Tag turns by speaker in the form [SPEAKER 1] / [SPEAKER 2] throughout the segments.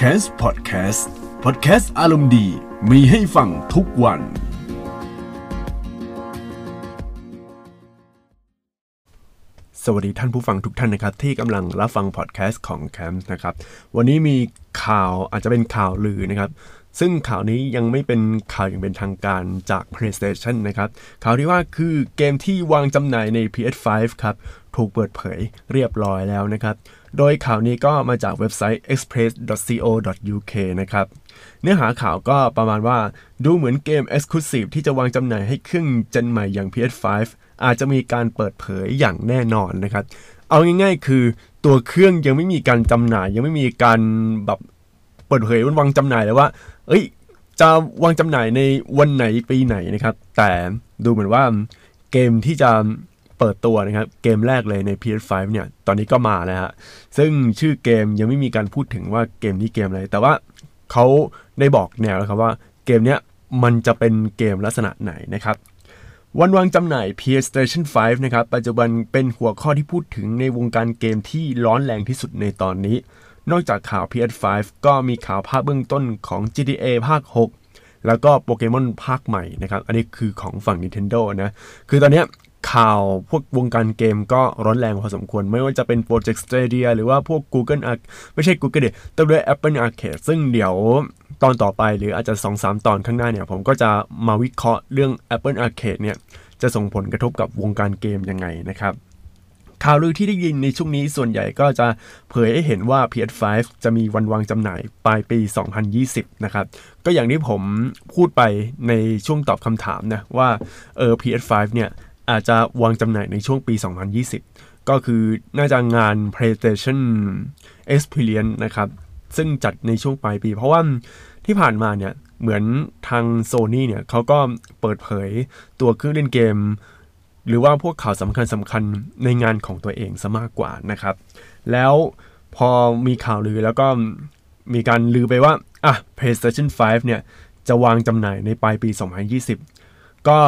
[SPEAKER 1] c a s Podcast Podcast อารมณ์ดีมีให้ฟังทุกวัน
[SPEAKER 2] สวัสดีท่านผู้ฟังทุกท่านนะครับ ที่กำลังรับฟังพอดแคสต์ของ c a m p นะครับ วันนี้มีข่าวอาจจะเป็นข่าวลือนะครับ ซึ่งข่าวนี้ยังไม่เป็นข่าวอย่างเป็นทางการจาก PlayStation นะครับ ข่าวที่ว่าคือเกมที่วางจำหน่ายใน PS5 ครับ ถูกเปิดเผยเรียบร้อยแล้วนะครับ โดยข่าวนี้ก็มาจากเว็บไซต์ express.co.uk นะครับ เนื้อหาข่าวก็ประมาณว่าดูเหมือนเกม Exclusive ที่จะวางจำหน่ายให้เครื่องเจนใหม่อย่าง PS5 อาจจะมีการเปิดเผยอย่างแน่นอนนะครับ เอาง่ายๆ คือตัวเครื่องยังไม่มีการจำหน่าย ยังไม่มีการแบบเปิดเผยวันวางจำหน่ายเลยว่า เอ้ย จะวางจำหน่ายในวันไหนปีไหนนะครับ แต่ดูเหมือนว่าเกมที่จะ เปิดตัวนะครับเกมแรกเลยใน PS5 เนี่ยตอนนี้ก็มาแล้วฮะซึ่งชื่อเกมยังไม่มีการพูดถึงว่าเกมนี้เกมอะไร แต่ว่าเขาได้บอกแนวแล้วครับว่าเกมเนี้ยมันจะเป็นเกมลักษณะไหนนะครับวันวางจำหน่าย PlayStation 5 นะครับ ปัจจุบันเป็นหัวข้อที่พูดถึงในวงการเกมที่ร้อนแรงที่สุดในตอนนี้ นอกจากข่าว PS5 ก็มีข่าวภาพเบื้องต้นของ GTA ภาค 6 แล้วก็โปเกมอนภาคใหม่นะครับ อันนี้คือของฝั่ง Nintendo นะ คือตอนเนี้ย ข่าวพวกวงการเกมก็ร้อนแรงพอสมควร ไม่ว่าจะเป็น Project Stadia หรือว่าพวก Google Arc ไม่ใช่ Google เดียแต่ด้วย Apple Arcade ซึ่งเดี๋ยวตอนต่อไปหรืออาจจะ 2-3 ตอนข้างหน้าเนี่ย ผมก็จะมาวิเคราะห์เรื่อง Apple Arcade เนี่ย จะส่งผลกระทบกับวงการเกมยังไงนะครับข่าวลือที่ได้ยินในช่วงนี้ส่วนใหญ่ก็จะเผยให้เห็นว่า PS5 จะมีวันวางจำหน่ายปลายปี 2020 นะครับ ก็อย่างที่ผมพูดไปในช่วงตอบคำถามนะว่าเออ PS5 เนี่ย อาจจะวางจำหน่ายในช่วงปี 2020 ก็คือน่าจะงาน PlayStation Experience นะครับ ซึ่งจัดในช่วงปลายปี เพราะว่าที่ผ่านมาเนี่ย เหมือนทางโซ n y เนี่ยเขาก็เปิดเผยตัวเครื่องเล่นเกม หรือว่าพวกข่าวสำคัญสำคัญในงานของตัวเองซะมากกว่านะครับ แล้วพอมีข่าวลือแล้วก็มีการลือไปว่า อะ PlayStation 5 เนี่ย จะวางจำหน่ายในปลายปี 2020 ก็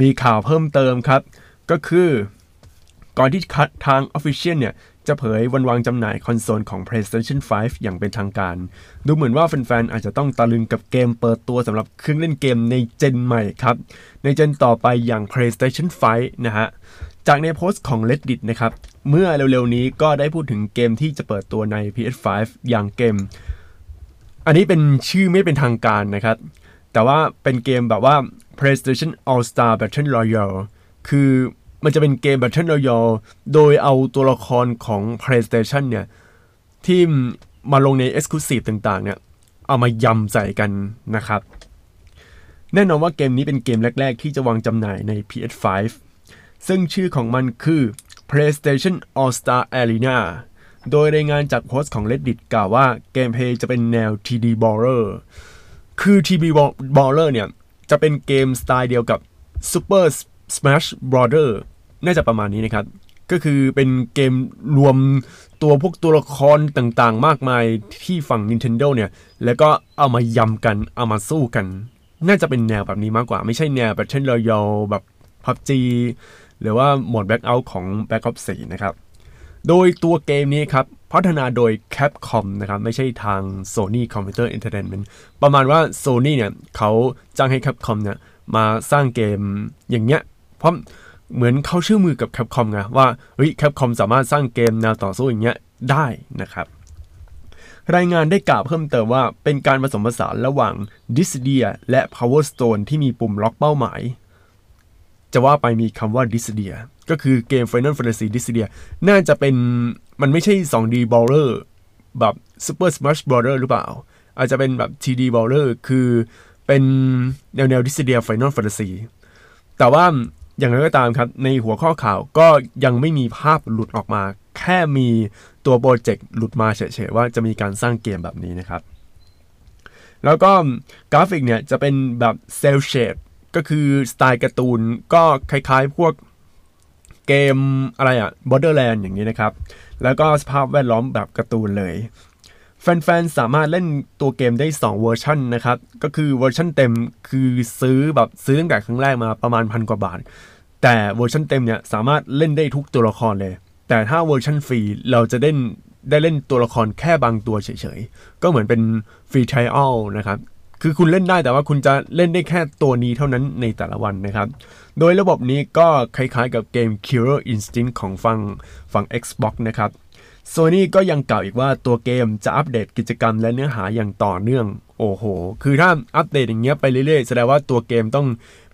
[SPEAKER 2] มีข่าวเพิ่มเติมครับ ก็คือก่อนที่คัดทาง Official เนี่ย จะเผยวันวางจำหน่ายคอนโซลของ PlayStation 5 อย่างเป็นทางการ ดูเหมือนว่าแฟนๆ อาจจะต้องตะลึงกับเกมเปิดตัวสำหรับเครื่องเล่นเกมในเจนใหม่ครับ ในเจนต่อไปอย่าง PlayStation 5 นะฮะ จากในโพสต์ของ Reddit นะครับ เมื่อเร็วๆ นี้ก็ได้พูดถึงเกมที่จะเปิดตัวใน PS5 อย่างเกม อันนี้เป็นชื่อไม่เป็นทางการนะครับ แต่ว่าเป็นเกมแบบว่า PlayStation All Star Battle Royale คือมันจะเป็นเกม Battle Royale โดยเอาตัวละครของ PlayStation เนี่ย ที่มาลงใน Exclusive ต่างๆ เนี่ย เอามายำใส่กันนะครับ แน่นอนว่าเกมนี้เป็นเกมแรก ๆ ที่จะวางจำหน่ายใน PS5 ซึ่งชื่อของมันคือ PlayStation All Star Arena โดยรายงานจากโพสต์ของ Reddit กล่าวว่าเกมเพย์จะเป็นแนว TD Baller คือ TD Baller เนี่ยจะเป็นเกมสไตล์เดียวกับ Super Smash Brother น่าจะประมาณนี้นะครับ ก็คือเป็นเกมรวมตัวพวกตัวละครต่างๆ มากมายที่ฝั่ง Nintendo เนี่ย แล้วก็เอามายำกัน เอามาสู้กัน น่าจะเป็นแนวแบบนี้มากกว่า ไม่ใช่แนว Battle Royale แบบ PUBG หรือว่าโหมด Blackout ของ Black Ops 4 นะครับ โดยตัวเกมนี้ครับ พัฒนาโดย Capcom นะครับ ไม่ใช่ทาง Sony Computer Entertainment ประมาณว่า Sony เนี่ยเขาจ้างให้ Capcom เนี่ยมาสร้างเกมอย่างเงี้ย เพราะเหมือนเขาเชื่อมือกับ Capcom ไงว่าเฮ้ย Capcom สามารถสร้างเกมแนวต่อสู้อย่างเงี้ยได้นะครับรายงานได้กล่าวเพิ่มเติมว่าเป็นการผสมผสานระหว่าง d i s d i a และ Power Stone ที่มีปุ่มล็อกเป้าหมาย จะว่าไปมีคำว่า d i s d i a ก็คือเกม Final Fantasy d i s d i a น่าจะเป็น มันไม่ใช่ 2D Brawler แบบ Super Smash Brawler หรือเปล่า อาจจะเป็นแบบ 3D Brawler คือเป็นแนวแนว d i s d i a Final Fantasy แต่ว่าอย่างไรก็ตามครับ ในหัวข้อข่าวก็ยังไม่มีภาพหลุดออกมา แค่มีตัวโปรเจกต์หลุดมาเฉยๆว่าจะมีการสร้างเกมแบบนี้นะครับ แล้วก็กราฟิกเนี่ยจะเป็นแบบ cel shade ก็คือสไตล์การ์ตูนก็คล้ายๆพวกเกมอะไรอะ Borderland อย่างนี้นะครับ แล้วก็สภาพแวดล้อมแบบการ์ตูนเลย แฟนๆ สามารถเล่นตัวเกมได้ 2 เวอร์ชันนะครับ ก็คือเวอร์ชันเต็มคือซื้อแบบซื้อตั้งแต่ครั้งแรกมาประมาณพันกว่าบาท แต่เวอร์ชันเต็มเนี่ยสามารถเล่นได้ทุกตัวละครเลย แต่ถ้าเวอร์ชันฟรีเราจะเล่นได้เล่นตัวละครแค่บางตัวเฉยๆ ก็เหมือนเป็น free trial นะครับ คือคุณเล่นได้แต่ว่าคุณจะเล่นได้แค่ตัวนี้เท่านั้นในแต่ละวันนะครับ โดยระบบนี้ก็คล้ายๆกับเกม Killer Instinct ของฝั่งฝั่ง Xbox นะครับ Sony ก็ยังกล่าวอีกว่าตัวเกมจะอัปเดตกิจกรรมและเนื้อหาอย่างต่อเนื่อง โอ้โห คือถ้าอัปเดตอย่างเงี้ยไปเรื่อยๆ แสดงว่าตัวเกมต้อง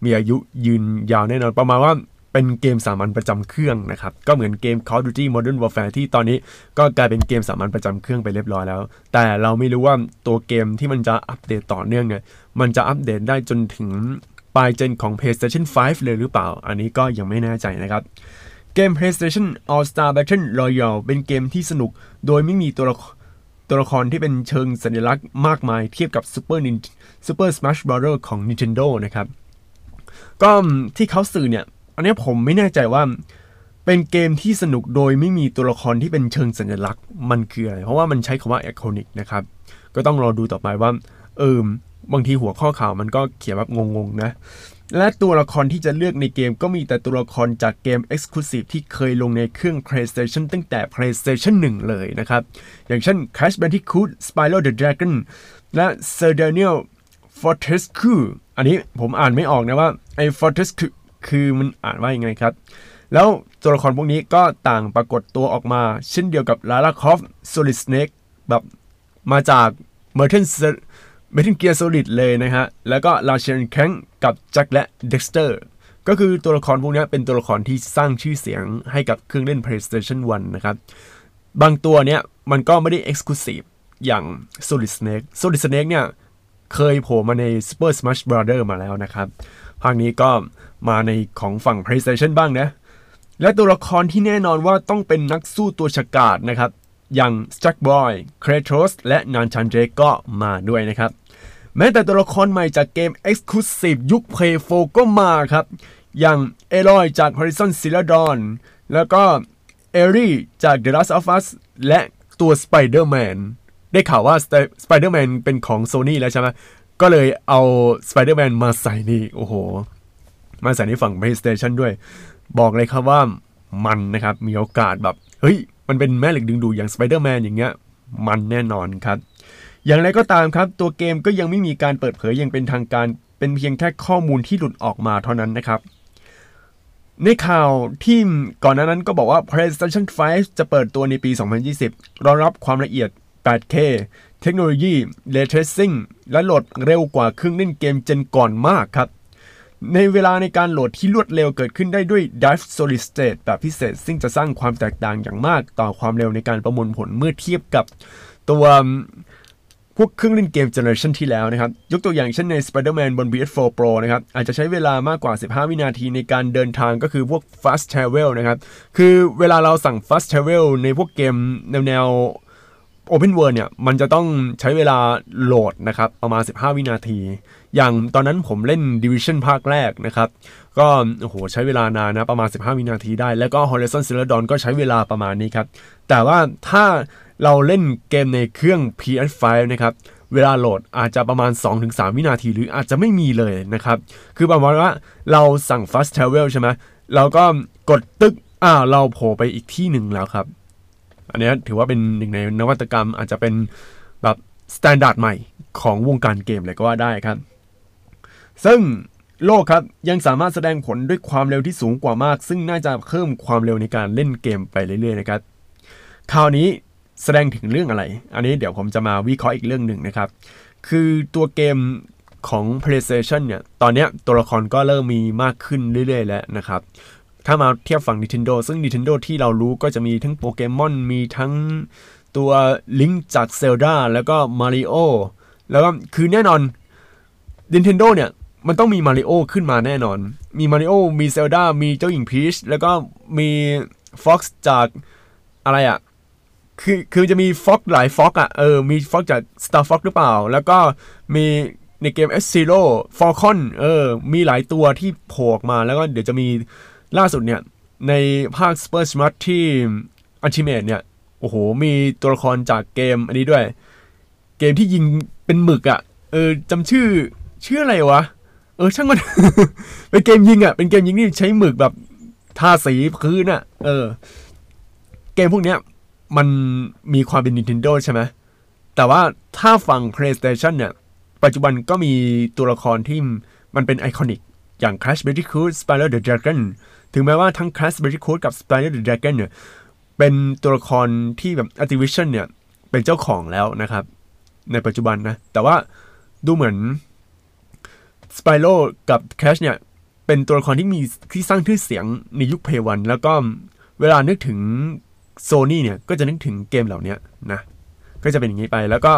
[SPEAKER 2] มีอายุยืนยาวแน่นอน ประมาณว่า เป็นเกมสามัญประจำเครื่องนะครับ ก็เหมือนเกม Call of Duty Modern Warfare ที่ตอนนี้ก็กลายเป็นเกมสามัญประจำเครื่องไปเรียบร้อยแล้ว แต่เราไม่รู้ว่าตัวเกมที่มันจะอัปเดตต่อเนื่องเนี่ยมันจะอัปเดตได้จนถึงปลายเจนของ PlayStation 5 เลยหรือเปล่า อันนี้ก็ยังไม่แน่ใจนะครับเกม PlayStation All Star Battle Royale เป็นเกมที่สนุก โดยไม่มีตัวละครตัวละครที่เป็นเชิงสัญลักษณ์มากมายเทียบกับ Super Nin Super Smash Bros. ของ Nintendo นะครับ ก็ที่เขาสื่อเนี่ย อันนี้ผมไม่แน่ใจว่าเป็นเกมที่สนุกโดยไม่มีตัวละครที่เป็นเชิงสัญลักษณ์มันคืออะไร เพราะว่ามันใช้คำว่า iconic นะครับ ก็ต้องรอดูต่อไปว่า เออบางทีหัวข้อข่าวมันก็เขียนแบบงงๆนะ และตัวละครที่จะเลือกในเกมก็มีแต่ตัวละครจากเกม Exclusive ที่เคยลงในเครื่อง PlayStation ตั้งแต่ PlayStation 1 เลยนะครับ อย่างเช่น Crash Bandicoot Spyro the Dragon และ Sir Daniel Fortescue อันนี้ผมอ่านไม่ออกนะว่าไอ้ Fortescue คือมันอ่านว่ายังไงครับ แล้วตัวละครพวกนี้ก็ต่างปรากฏตัวออกมา เช่นเดียวกับ Lara Croft Solid Snake แบบมาจาก Merton เมทัลเกียร์โซลิดเลยนะฮะ แล้วก็ลาเชนแคงกับแจ็คและเด็กสเตอร์ก็คือตัวละครพวกนี้เป็นตัวละครที่สร้างชื่อเสียงให้กับเครื่องเล่น PlayStation 1 นะครับ บางตัวเนี้ยมันก็ไม่ได้ Exclusive อย่าง Solid Snake Solid Snake เนี่ยเคยโผล่มาใน Super Smash Bros. มาแล้วนะครับ ภาคนี้ก็มาในของฝั่ง PlayStation บ้างนะ และตัวละครที่แน่นอนว่าต้องเป็นนักสู้ตัวฉกาจนะครับ อย่างสแต็กบอยเครโทสและนานชันเจก็มาด้วยนะครับ แม้แต่ตัวละครใหม่จากเกม Exclusive ยุค Play 4ก็มาครับ อย่างเอลอยจาก Horizon Zero Dawn แล้วก็เอรี่จาก The Last of Us และตัว Spider-Man ได้ข่าวว่า Spider-Man เป็นของ Sony แล้วใช่ไหม ก็เลยเอา Spider-Man มาใส่นี่โอ้โห มาใส่ในฝั่ง PlayStation ด้วย บอกเลยครับว่ามันนะครับ มีโอกาสแบบ เฮ้ย มันเป็นแม่เหล็กดึงดูดอย่าง Spider-Man อย่างเงี้ย มันแน่นอนครับ อย่างไรก็ตามครับ ตัวเกมก็ยังไม่มีการเปิดเผยอย่างเป็นทางการ เป็นเพียงแค่ข้อมูลที่หลุดออกมาเท่านั้นนะครับในข่าวที่ก่อนหน้านั้นก็บอกว่า PlayStation 5 จะเปิดตัวในปี 2020 รองรับความละเอียด 8K เทคโนโลยี Ray Tracing และโหลดเร็วกว่าเครื่องเล่นเกมเจนก่อนมากครับ ในเวลาในการโหลดที่รวดเร็วเกิดขึ้นได้ด้วย Drive Solid State แบบพิเศษ ซึ่งจะสร้างความแตกต่างอย่างมากต่อความเร็วในการประมวลผลเมื่อเทียบกับตัวพวกเครื่องเล่นเกมเจเนอเรชันที่แล้วนะครับ ยกตัวอย่างเช่นใน Spider-Man บน PS4 Pro นะครับ อาจจะใช้เวลามากกว่า 15 วินาทีในการเดินทางก็คือพวก Fast Travel นะครับ คือเวลาเราสั่ง Fast Travel ในพวกเกมแนว Open World เนี่ยมันจะต้องใช้เวลาโหลดนะครับประมาณ 15 วินาที อย่างตอนนั้นผมเล่น Division ภาคแรกนะครับ ก็โอ้โหใช้เวลานานนะประมาณ 15 วินาทีได้ แล้วก็ Horizon Zero Dawn ก็ใช้เวลาประมาณนี้ครับ แต่ว่าถ้าเราเล่นเกมในเครื่อง PS5 นะครับเวลาโหลดอาจจะประมาณ 2-3 วินาที หรืออาจจะไม่มีเลยนะครับ คือประมาณว่าเราสั่ง Fast Travel ใช่ไหมเราก็กดตึกอ้าวเราโผล่ไปอีกที่หนึ่งแล้วครับ อันนี้ถือว่าเป็นหนึ่งในนวัตกรรมอาจจะเป็นแบบ standard ใหม่ของวงการเกมเลยก็ว่าได้ครับ ซึ่งโลกครับยังสามารถแสดงผลด้วยความเร็วที่สูงกว่ามาก ซึ่งน่าจะเพิ่มความเร็วในการเล่นเกมไปเรื่อยๆนะครับคราวนี้แสดงถึงเรื่องอะไร อันนี้เดี๋ยวผมจะมาวิเคราะห์อีกเรื่องหนึ่งนะครับ คือตัวเกมของ PlayStation เนี่ย ตอนนี้ตัวละครก็เริ่มมีมากขึ้นเรื่อยๆแล้วนะครับ ถ้ามาเทียบฝั่ง Nintendo ซึ่ง Nintendo ที่เรารู้ก็จะมีทั้งโปเกมอนมีทั้งตัวลิงจากเซลดาแล้วก็มาริโอแล้วก็คือแน่นอน Nintendo เนี่ย มันต้องมีมาริโอขึ้นมาแน่นอน มีมาริโอมีเซลดามีเจ้าหญิงพีชแล้วก็มีฟ็อกซ์จากอะไรอะคือคือจะมีฟ็อกหลายฟ็อกอะ เออ มีฟ็อกจาก Star Fox หรือเปล่า แล้วก็มีในเกม S Zero Falcon เออ มีหลายตัวที่โผล่มาแล้วก็เดี๋ยวจะมี ล่าสุดเนี่ย ในภาค Super Smash ที่ Ultimate เนี่ย โอ้โห มีตัวละครจากเกมอันนี้ด้วย เกมที่ยิงเป็นหมึกอะ เออจำชื่อ ชื่ออะไรวะ เออ ช่างมัน เป็นเกมยิงอะ เป็นเกมยิงที่ใช้หมึกแบบทาสีพื้นอะ เออ เกมพวกเนี้ย มันมีความเป็น Nintendo ใช่ไหม แต่ว่าถ้าฝั่ง PlayStation เนี่ย ปัจจุบันก็มีตัวละครที่มันเป็นไอคอนิก อย่าง Crash Bandicoot Spyro the Dragon ถึงแม้ว่าทั้ง Crash Bandicoot กับ Spyro the Dragon เนี่ยเป็นตัวละครที่แบบ Activision เนี่ยเป็นเจ้าของแล้วนะครับ ในปัจจุบันนะ แต่ว่าดูเหมือน Spyro กับ Crash เนี่ยเป็นตัวละครที่มีที่สร้างชื่อเสียงในยุคเพย์วันแล้วก็เวลานึกถึงโซนี่เนี่ยก็จะนึกถึงเกมเหล่านี้นะ ก็จะเป็นอย่างนี้ไปแล้วก็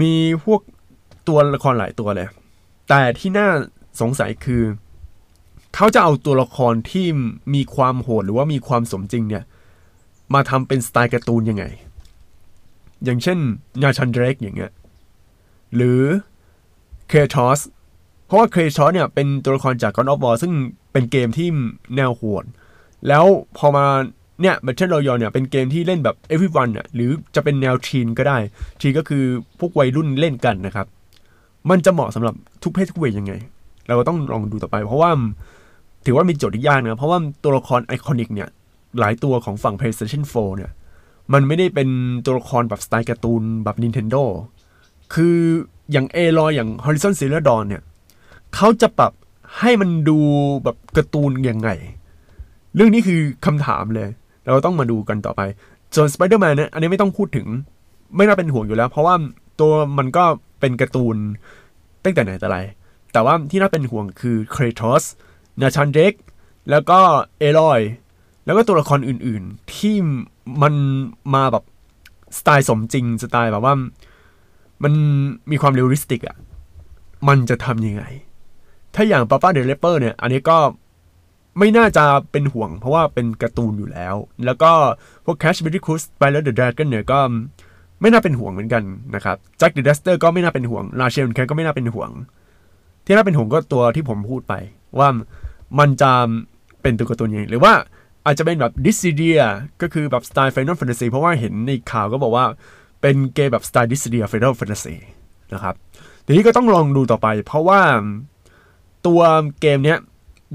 [SPEAKER 2] มีพวกตัวละครหลายตัวเลย แต่ที่น่า สงสัยคือ เขาจะเอาตัวละครที่มีความโหดหรือว่ามีความสมจริงเนี่ย มาทำเป็นสไตล์การ์ตูนยังไง อย่างเช่น Nathan Drake อย่างเงี้ยหรือ Kratos เพราะว่า Kratos เนี่ยเป็นตัวละครจาก God of War ซึ่งเป็นเกมที่แนวโหดแล้วพอมาเนี่ย Battle Royale เนี่ยเป็นเกมที่เล่นแบบ everyone อะหรือจะเป็นแนว teen ก็ได้ teen ก็คือพวกวัยรุ่นเล่นกันนะครับ มันจะเหมาะสำหรับทุกเพศทุกวัยยังไง เราก็ต้องลองดูต่อไป เพราะว่าถือว่ามีโจทย์ที่ยากนะเพราะว่าตัวละคร iconic เนี่ย หลายตัวของฝั่ง PlayStation 4 เนี่ย มันไม่ได้เป็นตัวละครแบบสไตล์การ์ตูนแบบ Nintendo คืออย่าง Aloy อย่าง Horizon Zero Dawn เนี่ยเขาจะปรับให้มันดูแบบการ์ตูนยังไง เรื่องนี้คือคำถามเลย เราต้องมาดูกันต่อไปส่วน Spider-Man เนี่ยอันนี้ไม่ต้องพูดถึง ไม่น่าเป็นห่วงอยู่แล้ว เพราะว่าตัวมันก็เป็นการ์ตูนตั้งแต่ไหนแต่ไร แต่ว่าที่น่าเป็นห่วงคือเครทอสนาชันเด็กแล้วก็เอลอย แล้วก็ตัวละครอื่นๆ ที่มันมาแบบสไตล์สมจริง สไตล์แบบว่า มันมีความ realistic อะมันจะทำยังไง ถ้าอย่าง PaRappa the Rapper เนี่ย อันนี้ก็ไม่น่าจะเป็นห่วง เพราะว่าเป็นการ์ตูนอยู่แล้ว แล้วก็พวก Cash b a n d i c o o t Spyro the Dragon เนี่ยก็ไม่น่าเป็นห่วงเหมือนกันนะครับ Jak and Daxter ก็ไม่น่าเป็นห่วง Ratchet & Clank ก็ไม่น่าเป็นห่วง ที่น่าเป็นห่วงก็ตัวที่ผมพูดไป ว่ามันจะเป็นตัวการ์ตูนยังหรือว่าอาจจะเป็นแบบ Dissidia ก็คือแบบสไตล์ Final Fantasy เพราะว่าเห็นในข่าวก็บอกว่าเป็นเกมแบบสไตล์ดิสซิเดีย Final Fantasy นะครับทีนี้ก็ต้องลองดูต่อไป เพราะว่าตัวเกมเนี้ย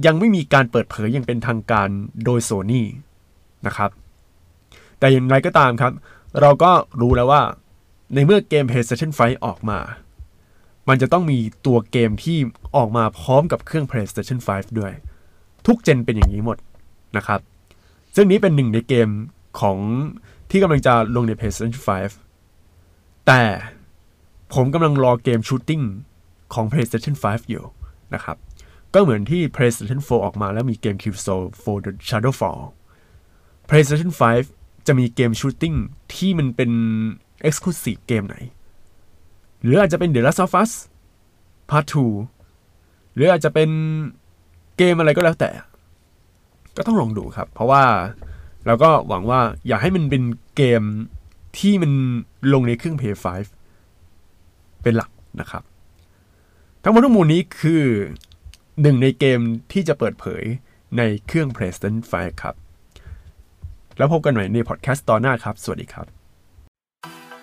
[SPEAKER 2] ยังไม่มีการเปิดเผยอย่างเป็นทางการโดย Sony นะครับ แต่อย่างไรก็ตามครับ เราก็รู้แล้วว่าในเมื่อเกม PlayStation 5 ออกมา มันจะต้องมีตัวเกมที่ออกมาพร้อมกับเครื่อง PlayStation 5 ด้วย ทุกเจนเป็นอย่างนี้หมดนะครับ ซึ่งนี้เป็นหนึ่งในเกมของที่กำลังจะลงใน PlayStation 5 แต่ผมกำลังรอเกม shooting ของ PlayStation 5 อยู่นะครับ ก็เหมือนที่ PlayStation 4 ออกมาแล้วมีเกม Killzone for the Shadow Fall PlayStation 5 จะมีเกม shooting ที่มันเป็น Exclusive เกมไหน หรืออาจจะเป็น The Last of Us Part 2หรืออาจจะเป็นเกมอะไรก็แล้วแต่ ก็ต้องลองดูครับ เพราะว่าเราก็หวังว่าอยากให้มันเป็นเกมที่มันลงในเครื่อง PS5 เป็นหลักนะครับ ทั้งหมดทั้งมวลนี้คือหนึ่งในเกมที่จะเปิดเผยในเครื่อง PlayStation 5 ครับ แล้วพบกันใหม่ในพอดแคสต์ตอนหน้าครับ สวัสดีครับ